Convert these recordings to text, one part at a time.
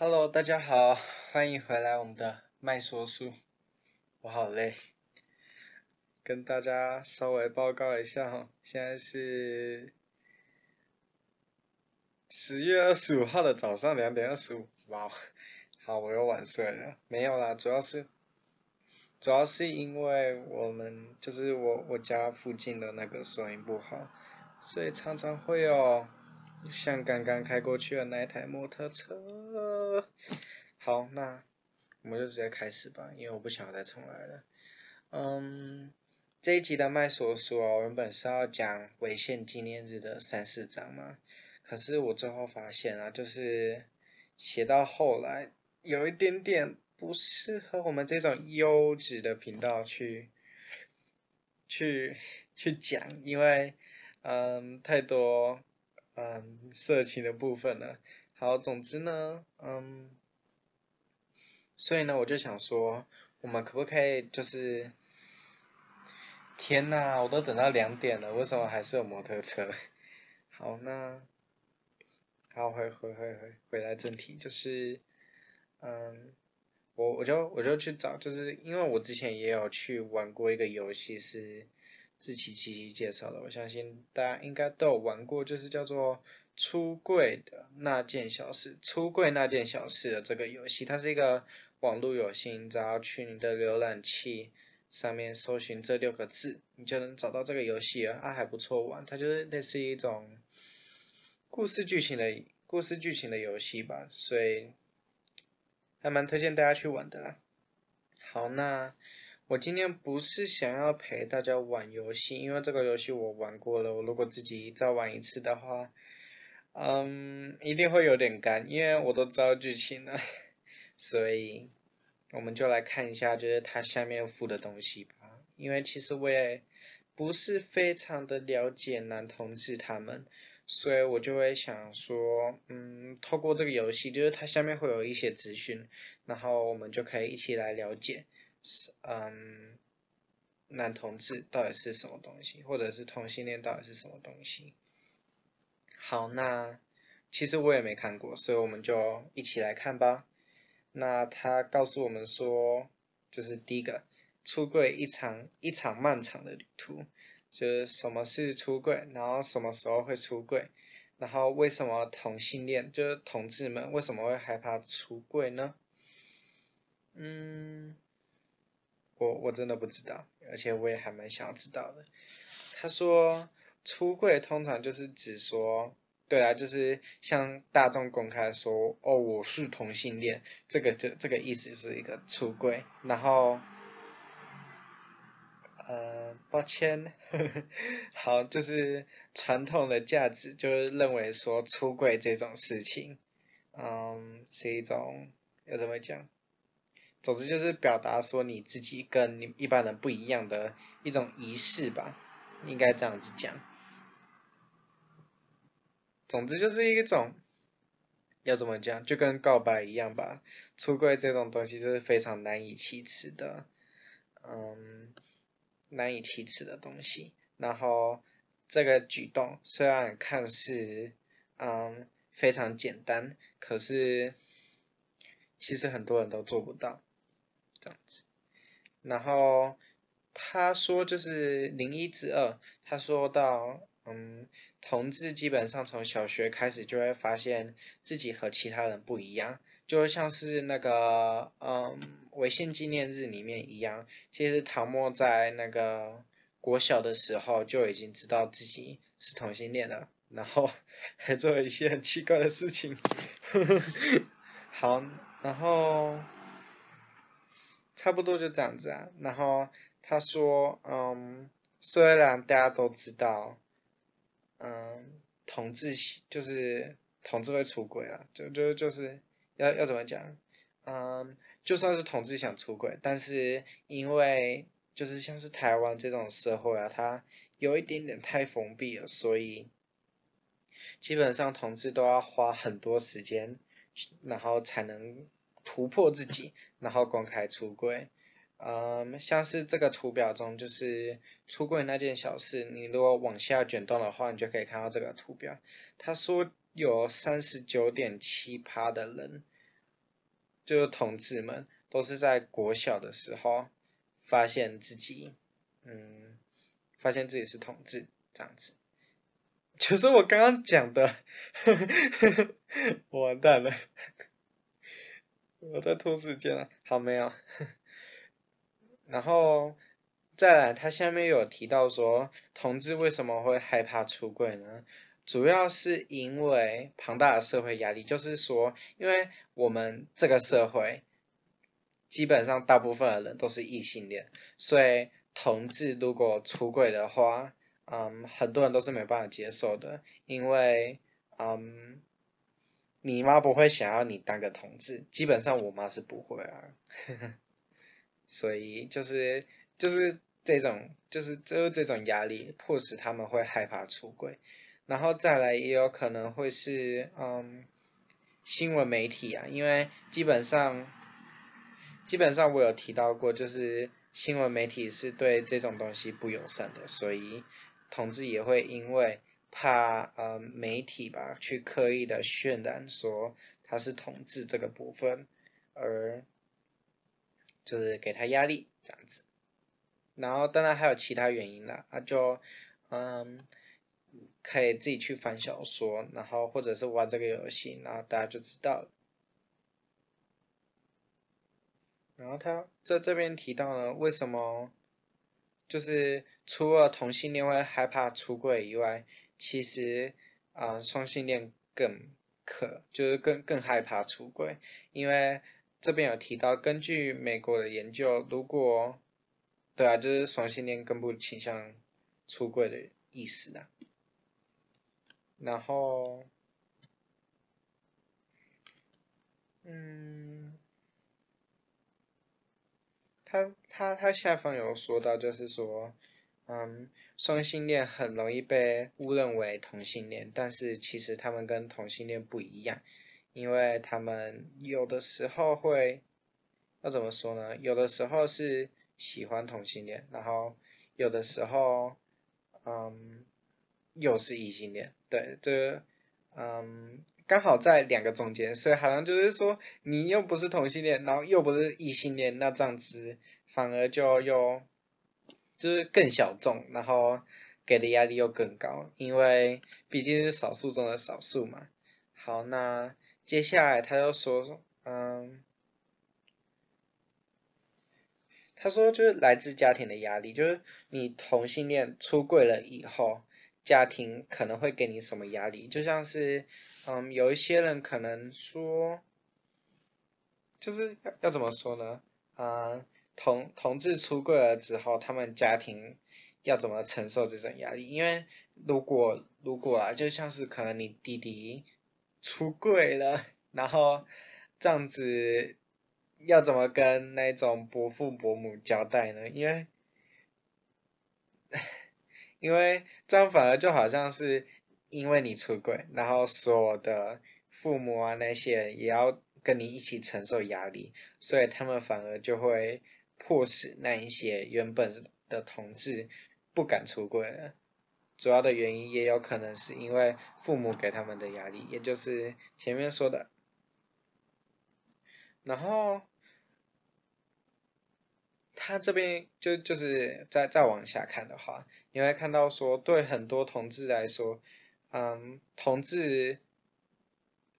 Hello，大家好，欢迎回来我们的麦说书。我好累，跟大家稍微报告一下哈，现在是十月二十五号的早上两点二十五。哇，好，我又晚睡了。没有啦，主要是主要是因为我们就是我我家附近的那个收音不好，所以常常会有。像刚刚开过去的那台摩托车，好，那我们就直接开始吧，因为我不想再重来了。嗯，这一集的麦说书啊，原本是要讲违宪纪念日的三四章嘛，可是我最后发现啊，就是写到后来有一点点不适合我们这种优质的频道去去去讲，因为嗯太多。嗯，色情的部分了？好，总之呢，嗯，所以呢，我就想说，我们可不可以就是，天呐，我都等到两点了，为什么还是有摩托车？好，那，好，回回回回回来正题，就是，嗯，我我就我就去找，就是因为我之前也有去玩过一个游戏是。志祺七七介绍的，我相信大家应该都有玩过，就是叫做《出柜的那件小事》。出柜那件小事的这个游戏，它是一个网络游戏，你只要去你的浏览器上面搜寻这六个字，你就能找到这个游戏了。啊，还不错玩，它就是类似一种故事剧情的故事剧情的游戏吧，所以还蛮推荐大家去玩的。好，那。我今天不是想要陪大家玩游戏，因为这个游戏我玩过了。我如果自己再玩一次的话，嗯，一定会有点干，因为我都知道剧情了。所以，我们就来看一下，就是它下面附的东西吧。因为其实我也不是非常的了解男同志他们，所以我就会想说，嗯，透过这个游戏，就是它下面会有一些资讯，然后我们就可以一起来了解。是嗯，男同志到底是什么东西，或者是同性恋到底是什么东西？好，那其实我也没看过，所以我们就一起来看吧。那他告诉我们说，就是第一个，出柜一场一场漫长的旅途，就是什么是出柜，然后什么时候会出柜，然后为什么同性恋就是同志们为什么会害怕出柜呢？嗯。我我真的不知道，而且我也还蛮想知道的。他说，出柜通常就是指说，对啊，就是向大众公开说，哦，我是同性恋，这个就这个意思是一个出柜。然后，呃，抱歉，呵呵，好，就是传统的价值就是认为说出柜这种事情，嗯，是一种要怎么讲？总之就是表达说你自己跟你一般人不一样的一种仪式吧，应该这样子讲。总之就是一种要怎么讲，就跟告白一样吧。出柜这种东西就是非常难以启齿的，嗯，难以启齿的东西。然后这个举动虽然看似嗯非常简单，可是其实很多人都做不到。这样子，然后他说就是零一之二，他说到，嗯，同志基本上从小学开始就会发现自己和其他人不一样，就像是那个，嗯，违宪纪念日里面一样。其实唐末在那个国小的时候就已经知道自己是同性恋了，然后还做了一些很奇怪的事情。好，然后。差不多就这样子啊，然后他说，嗯，虽然大家都知道，嗯，同志就是同志会出轨啊，就就就是要要怎么讲，嗯，就算是同志想出轨，但是因为就是像是台湾这种社会啊，它有一点点太封闭了，所以基本上同志都要花很多时间，然后才能。突破自己，然后公开出轨，嗯，像是这个图表中，就是出柜那件小事。你如果往下卷动的话，你就可以看到这个图表。他说有三十九点七趴的人，就是同志们都是在国小的时候发现自己，嗯，发现自己是同志这样子。就是我刚刚讲的，我 完蛋了，我在拖时间了。好，没有。然后再来，他下面有提到说，同志为什么会害怕出柜呢？主要是因为庞大的社会压力，就是说，因为我们这个社会基本上大部分的人都是异性恋，所以同志如果出柜的话，嗯，很多人都是没办法接受的，因为嗯，你妈不会想要你当个同志，基本上我妈是不会啊，所以就是就是这种就是就是这种压力，迫使他们会害怕出轨。然后再来也有可能会是嗯，新闻媒体啊，因为基本上基本上我有提到过，就是新闻媒体是对这种东西不友善的，所以同志也会因为怕呃媒体吧去刻意的渲染说他是同志这个部分，而就是给他压力这样子。然后当然还有其他原因啦，啊就嗯。可以自己去翻小说，然后或者是玩这个游戏，然后大家就知道了。然后他在这边提到呢，为什么就是除了同性恋会害怕出轨以外，其实啊、双性恋更可就是更更害怕出轨，因为这边有提到，根据美国的研究，如果对啊，就是双性恋更不倾向出柜的意思啊。然后，嗯，他他他下方有说到，就是说，嗯，双性恋很容易被误认为同性恋，但是其实他们跟同性恋不一样，因为他们有的时候会，要怎么说呢？有的时候是喜欢同性恋，然后有的时候，嗯。又是异性恋，对，这，嗯，刚好在两个中间，所以好像就是说，你又不是同性恋，然后又不是异性恋，那这样子反而就又就是更小众，然后给的压力又更高，因为毕竟是少数中的少数嘛。好，那接下来他又说，嗯，他说就是来自家庭的压力，就是你同性恋出柜了以后。家庭可能会给你什么压力？就像是，嗯，有一些人可能说，就是要要怎么说呢？啊、嗯，同同志出柜了之后，他们家庭要怎么承受这种压力？因为如果如果啊，就像是可能你弟弟出柜了，然后这样子要怎么跟那种伯父伯母交代呢？因为。因为这样反而就好像是因为你出轨，然后所有的父母啊那些人也要跟你一起承受压力，所以他们反而就会迫使那一些原本的同志不敢出柜了。主要的原因也有可能是因为父母给他们的压力，也就是前面说的。然后他这边就就是再再往下看的话。你会看到说，对很多同志来说，嗯，同志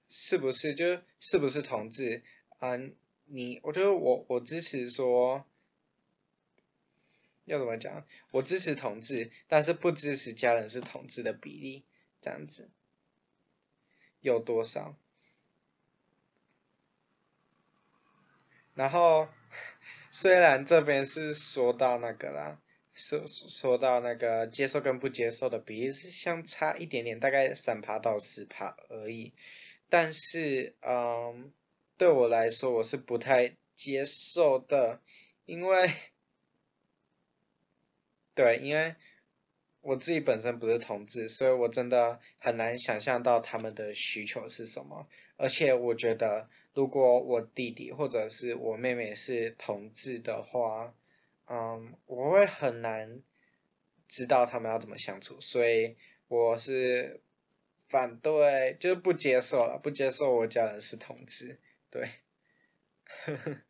是不是就是不是同志？嗯，你我觉得我我支持说，要怎么讲？我支持同志，但是不支持家人是同志的比例，这样子有多少？然后虽然这边是说到那个啦。说说到那个接受跟不接受的比例是相差一点点，大概三趴到四趴而已。但是，嗯，对我来说我是不太接受的，因为，对，因为我自己本身不是同志，所以我真的很难想象到他们的需求是什么。而且我觉得，如果我弟弟或者是我妹妹是同志的话，嗯，我会很难知道他们要怎么相处，所以我是反对，就是不接受了，不接受我家人是同志，对。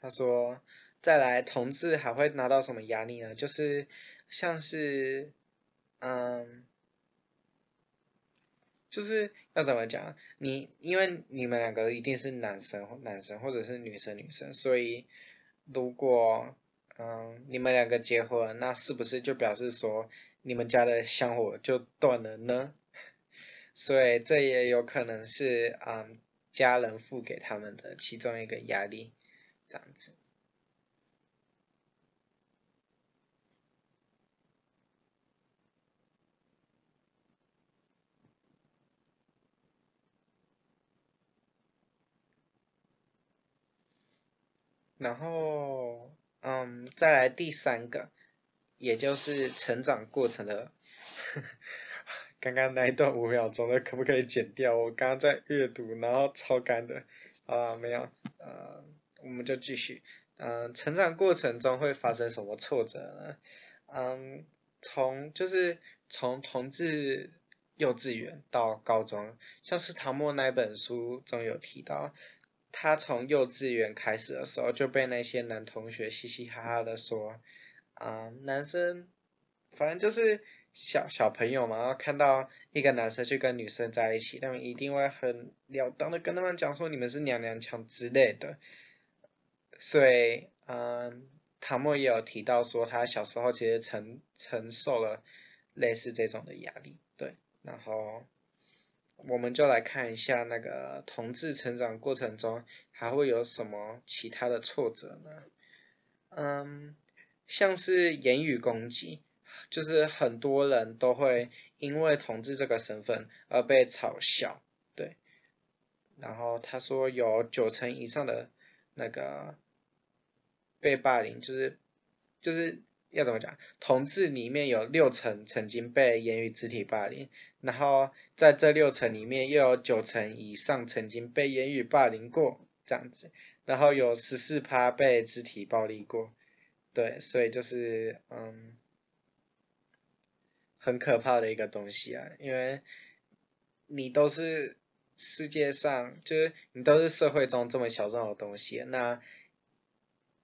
他说：“再来，同志还会拿到什么压力呢？就是像是，嗯，就是要怎么讲？你因为你们两个一定是男生，男生或者是女生，女生，所以如果嗯你们两个结婚，那是不是就表示说你们家的香火就断了呢？所以这也有可能是嗯家人付给他们的其中一个压力。”这样子，然后，嗯，再来第三个，也就是成长过程的，刚刚那一段五秒钟的可不可以剪掉？我刚刚在阅读，然后超干的，啊，没有，呃。我们就继续，嗯，成长过程中会发生什么挫折呢？嗯，从就是从同志幼稚园到高中，像是唐墨那本书中有提到，他从幼稚园开始的时候就被那些男同学嘻嘻哈哈的说，啊、男生反正就是小小朋友嘛，然后看到一个男生去跟女生在一起，他们一定会很了当的跟他们讲说你们是娘娘腔之类的。所以，嗯，唐默也有提到说，他小时候其实承承受了类似这种的压力，对。然后，我们就来看一下那个同志成长过程中还会有什么其他的挫折呢？嗯，像是言语攻击，就是很多人都会因为同志这个身份而被嘲笑，对。然后他说有九成以上的那个。被霸凌就是，就是要怎么讲？同志里面有六成曾经被言语肢体霸凌，然后在这六成里面又有九成以上曾经被言语霸凌过这样子，然后有十四趴被肢体暴力过，对，所以就是嗯，很可怕的一个东西啊，因为你都是世界上，就是你都是社会中这么小众的东西，那。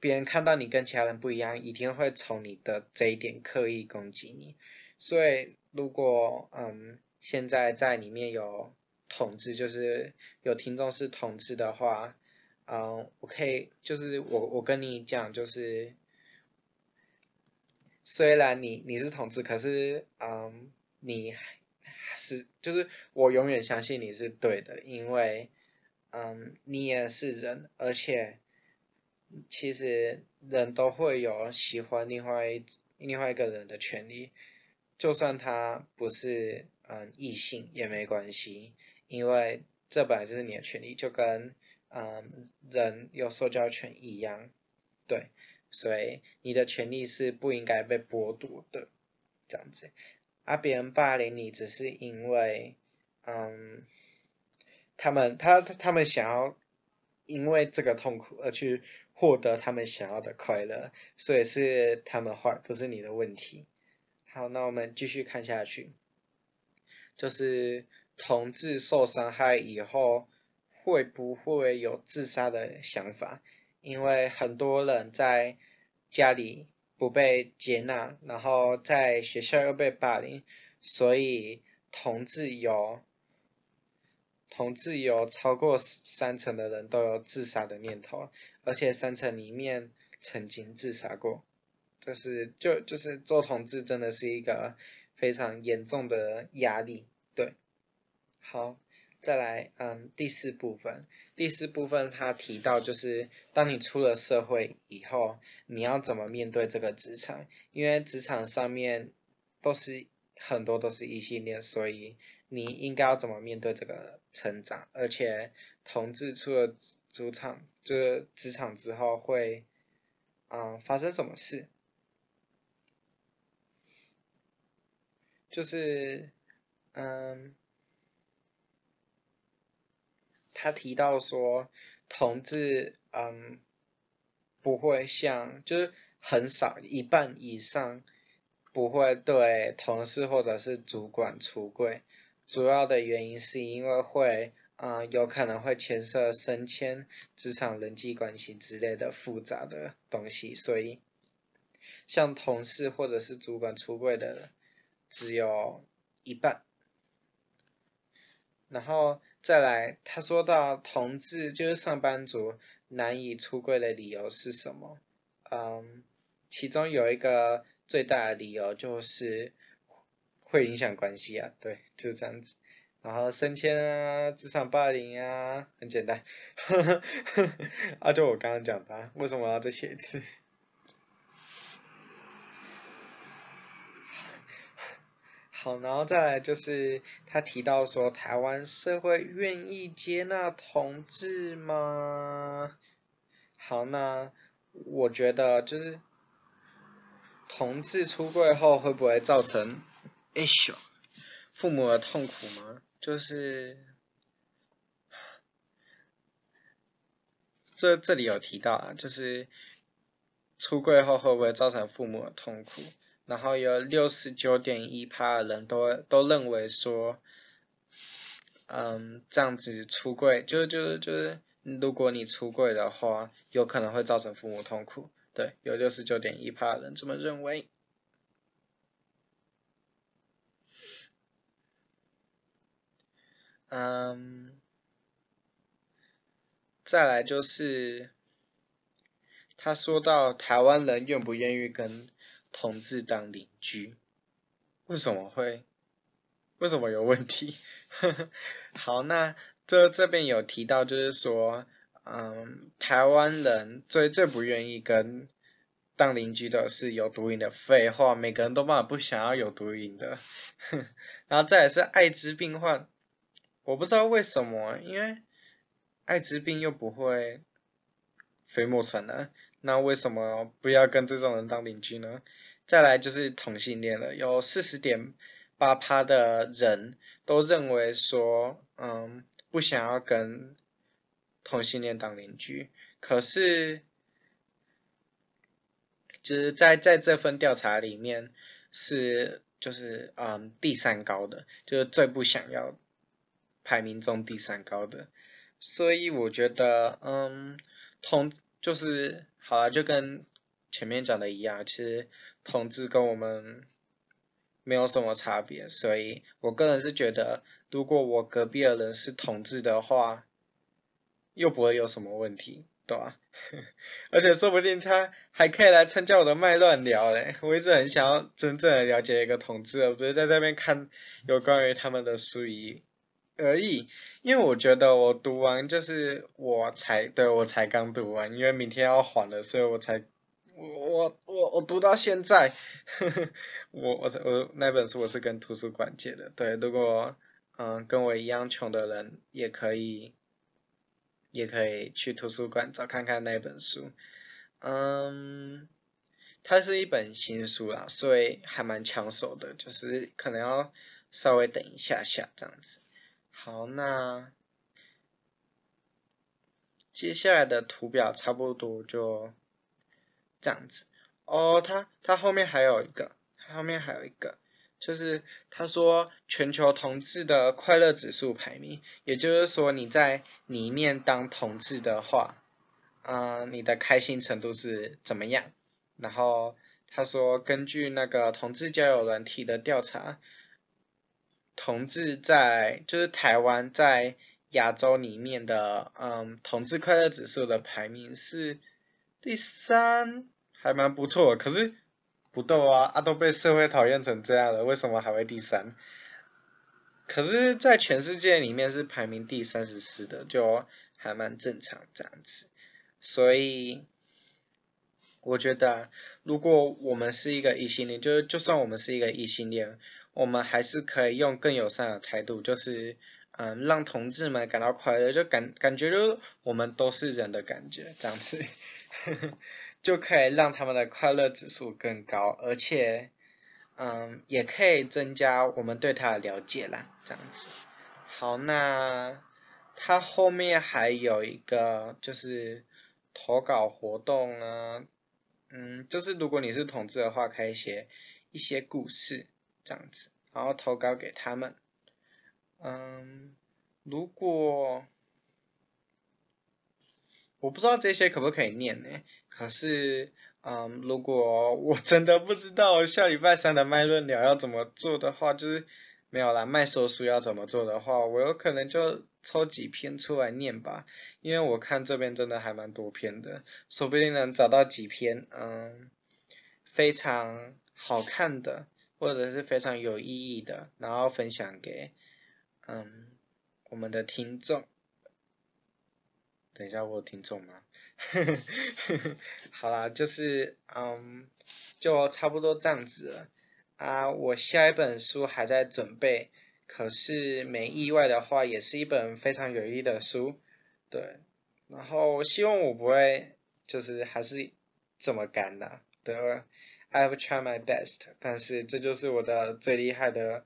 别人看到你跟其他人不一样，一定会从你的这一点刻意攻击你。所以，如果嗯，现在在里面有同志，就是有听众是同志的话，嗯，我可以就是我我跟你讲，就是虽然你你是同志，可是嗯，你是就是我永远相信你是对的，因为嗯，你也是人，而且。其实人都会有喜欢另外一另外一个人的权利，就算他不是嗯异性也没关系，因为这本来就是你的权利，就跟嗯人有受教权一样，对，所以你的权利是不应该被剥夺的，这样子。而、啊、别人霸凌你，只是因为嗯他们他他们想要因为这个痛苦而去。获得他们想要的快乐，所以是他们坏，不是你的问题。好，那我们继续看下去，就是同志受伤害以后会不会有自杀的想法？因为很多人在家里不被接纳，然后在学校又被霸凌，所以同志有同志有超过三成的人都有自杀的念头。而且三成里面曾经自杀过，这是就就是做同志真的是一个非常严重的压力，对。好，再来，嗯，第四部分，第四部分他提到就是当你出了社会以后，你要怎么面对这个职场？因为职场上面都是很多都是异性恋，所以你应该要怎么面对这个成长？而且同志出了职场。就是职场之后会，嗯，发生什么事？就是，嗯，他提到说，同志，嗯，不会像，就是很少一半以上不会对同事或者是主管出柜，主要的原因是因为会。啊、呃，有可能会牵涉升迁、职场人际关系之类的复杂的东西，所以像同事或者是主管出柜的只有一半。然后再来，他说到同志就是上班族难以出柜的理由是什么？嗯，其中有一个最大的理由就是会影响关系啊，对，就是这样子。然后升迁啊，职场霸凌啊，很简单。啊，就我刚刚讲的，为什么要再写一次？好，然后再来就是他提到说，台湾社会愿意接纳同志吗？好，那我觉得就是同志出柜后会不会造成哎呦父母的痛苦吗？就是这这里有提到啊，就是出柜后会不会造成父母的痛苦？然后有六十九点一趴的人都都认为说，嗯，这样子出柜，就就就是，如果你出柜的话，有可能会造成父母痛苦。对，有六十九点一趴的人这么认为。嗯，再来就是，他说到台湾人愿不愿意跟。同志当邻居，为什么会？为什么有问题？好，那这这边有提到，就是说，嗯，台湾人最最不愿意跟当邻居的是有毒瘾的。废话，每个人都嘛不想要有毒瘾的。然后再来是艾滋病患，我不知道为什么，因为艾滋病又不会飞沫传染。那为什么不要跟这种人当邻居呢？再来就是同性恋了，有四十点八趴的人都认为说，嗯，不想要跟同性恋当邻居。可是，就是在在这份调查里面是就是嗯第三高的，就是最不想要排名中第三高的。所以我觉得，嗯，同。就是好了，就跟前面讲的一样，其实同志跟我们没有什么差别，所以我个人是觉得，如果我隔壁的人是同志的话，又不会有什么问题，对吧？而且说不定他还可以来参加我的麦乱聊嘞，我一直很想要真正的了解一个同志，而不是在这边看有关于他们的书籍。而已，因为我觉得我读完就是我才对我才刚读完，因为明天要还了，所以我才我我我我读到现在，呵 呵我我我那本书我是跟图书馆借的，对，如果嗯跟我一样穷的人也可以也可以去图书馆找看看那本书，嗯，它是一本新书啦，所以还蛮抢手的，就是可能要稍微等一下下这样子。好，那接下来的图表差不多就这样子哦。他他后面还有一个，他后面还有一个，就是他说全球同志的快乐指数排名，也就是说你在里面当同志的话，嗯、你的开心程度是怎么样？然后他说根据那个同志交友软体的调查。同志在就是台湾在亚洲里面的，嗯，同志快乐指数的排名是第三，还蛮不错。可是不逗啊，啊都被社会讨厌成这样了，为什么还会第三？可是，在全世界里面是排名第三十四的，就还蛮正常这样子。所以，我觉得如果我们是一个异性恋，就就算我们是一个异性恋。我们还是可以用更友善的态度，就是，嗯，让同志们感到快乐，就感感觉就我们都是人的感觉，这样子，呵呵，就可以让他们的快乐指数更高，而且，嗯，也可以增加我们对他的了解啦，这样子。好，那他后面还有一个就是投稿活动啊，嗯，就是如果你是同志的话，可以写一些故事。这样子，然后投稿给他们。嗯，如果我不知道这些可不可以念呢？可是，嗯，如果我真的不知道下礼拜三的麦论聊要怎么做的话，就是没有啦。麦说书要怎么做的话，我有可能就抽几篇出来念吧，因为我看这边真的还蛮多篇的，说不定能找到几篇，嗯，非常好看的，或者是非常有意义的，然后分享给，嗯，我们的听众。等一下，我有听众吗？好啦，就是嗯，就差不多这样子了啊。我下一本书还在准备，可是没意外的话，也是一本非常有意义的书。对，然后希望我不会就是还是这么干的。对 I've tried my best，但是这就是我的最厉害的，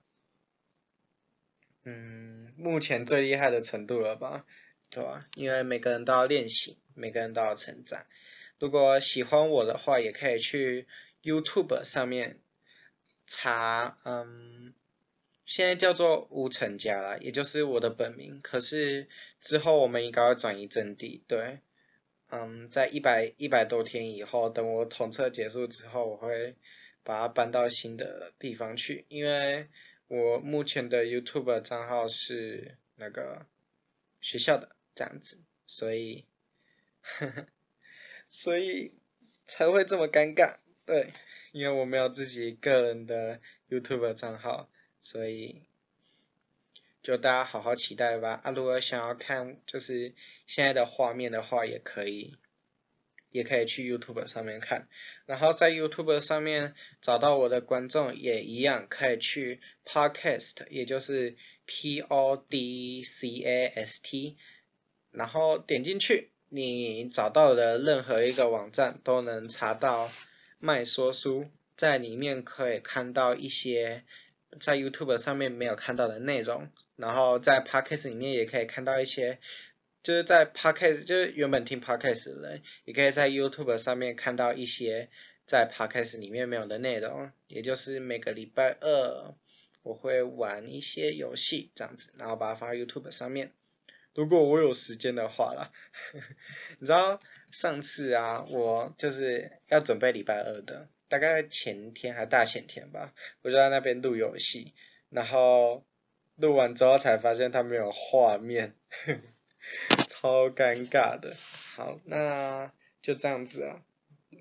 嗯，目前最厉害的程度了吧。对吧？因为每个人都要练习，每个人都要成长。如果喜欢我的话，也可以去 YouTube 上面查，嗯，现在叫做无成家啦，也就是我的本名。可是之后我们应该要转移阵地，对，嗯，在一百一百多天以后，等我统测结束之后，我会把它搬到新的地方去，因为我目前的 YouTube 账号是那个学校的。这样子，所以，呵呵，所以才会这么尴尬，对，因为我没有自己个人的 YouTube 账号，所以就大家好好期待吧。啊，如果想要看就是现在的画面的话，也可以，也可以去 YouTube 上面看。然后在 YouTube 上面找到我的观众也一样，可以去 Podcast，也就是 P O D C A S T。然后点进去，你找到的任何一个网站都能查到麦说书，在里面可以看到一些在 YouTube 上面没有看到的内容，然后在 Podcast 里面也可以看到一些，就是在 Podcast 就是原本听 Podcast 的人，也可以在 YouTube 上面看到一些在 Podcast 里面没有的内容，也就是每个礼拜二我会玩一些游戏这样子，然后把它放在 YouTube 上面。如果我有时间的话啦，你知道上次啊，我就是要准备礼拜二的，大概前天还大前天吧，我就在那边录游戏，然后录完之后才发现它没有画面，超尴尬的。好，那就这样子啊，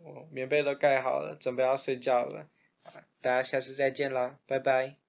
我棉被都盖好了，准备要睡觉了，大家下次再见啦，拜拜。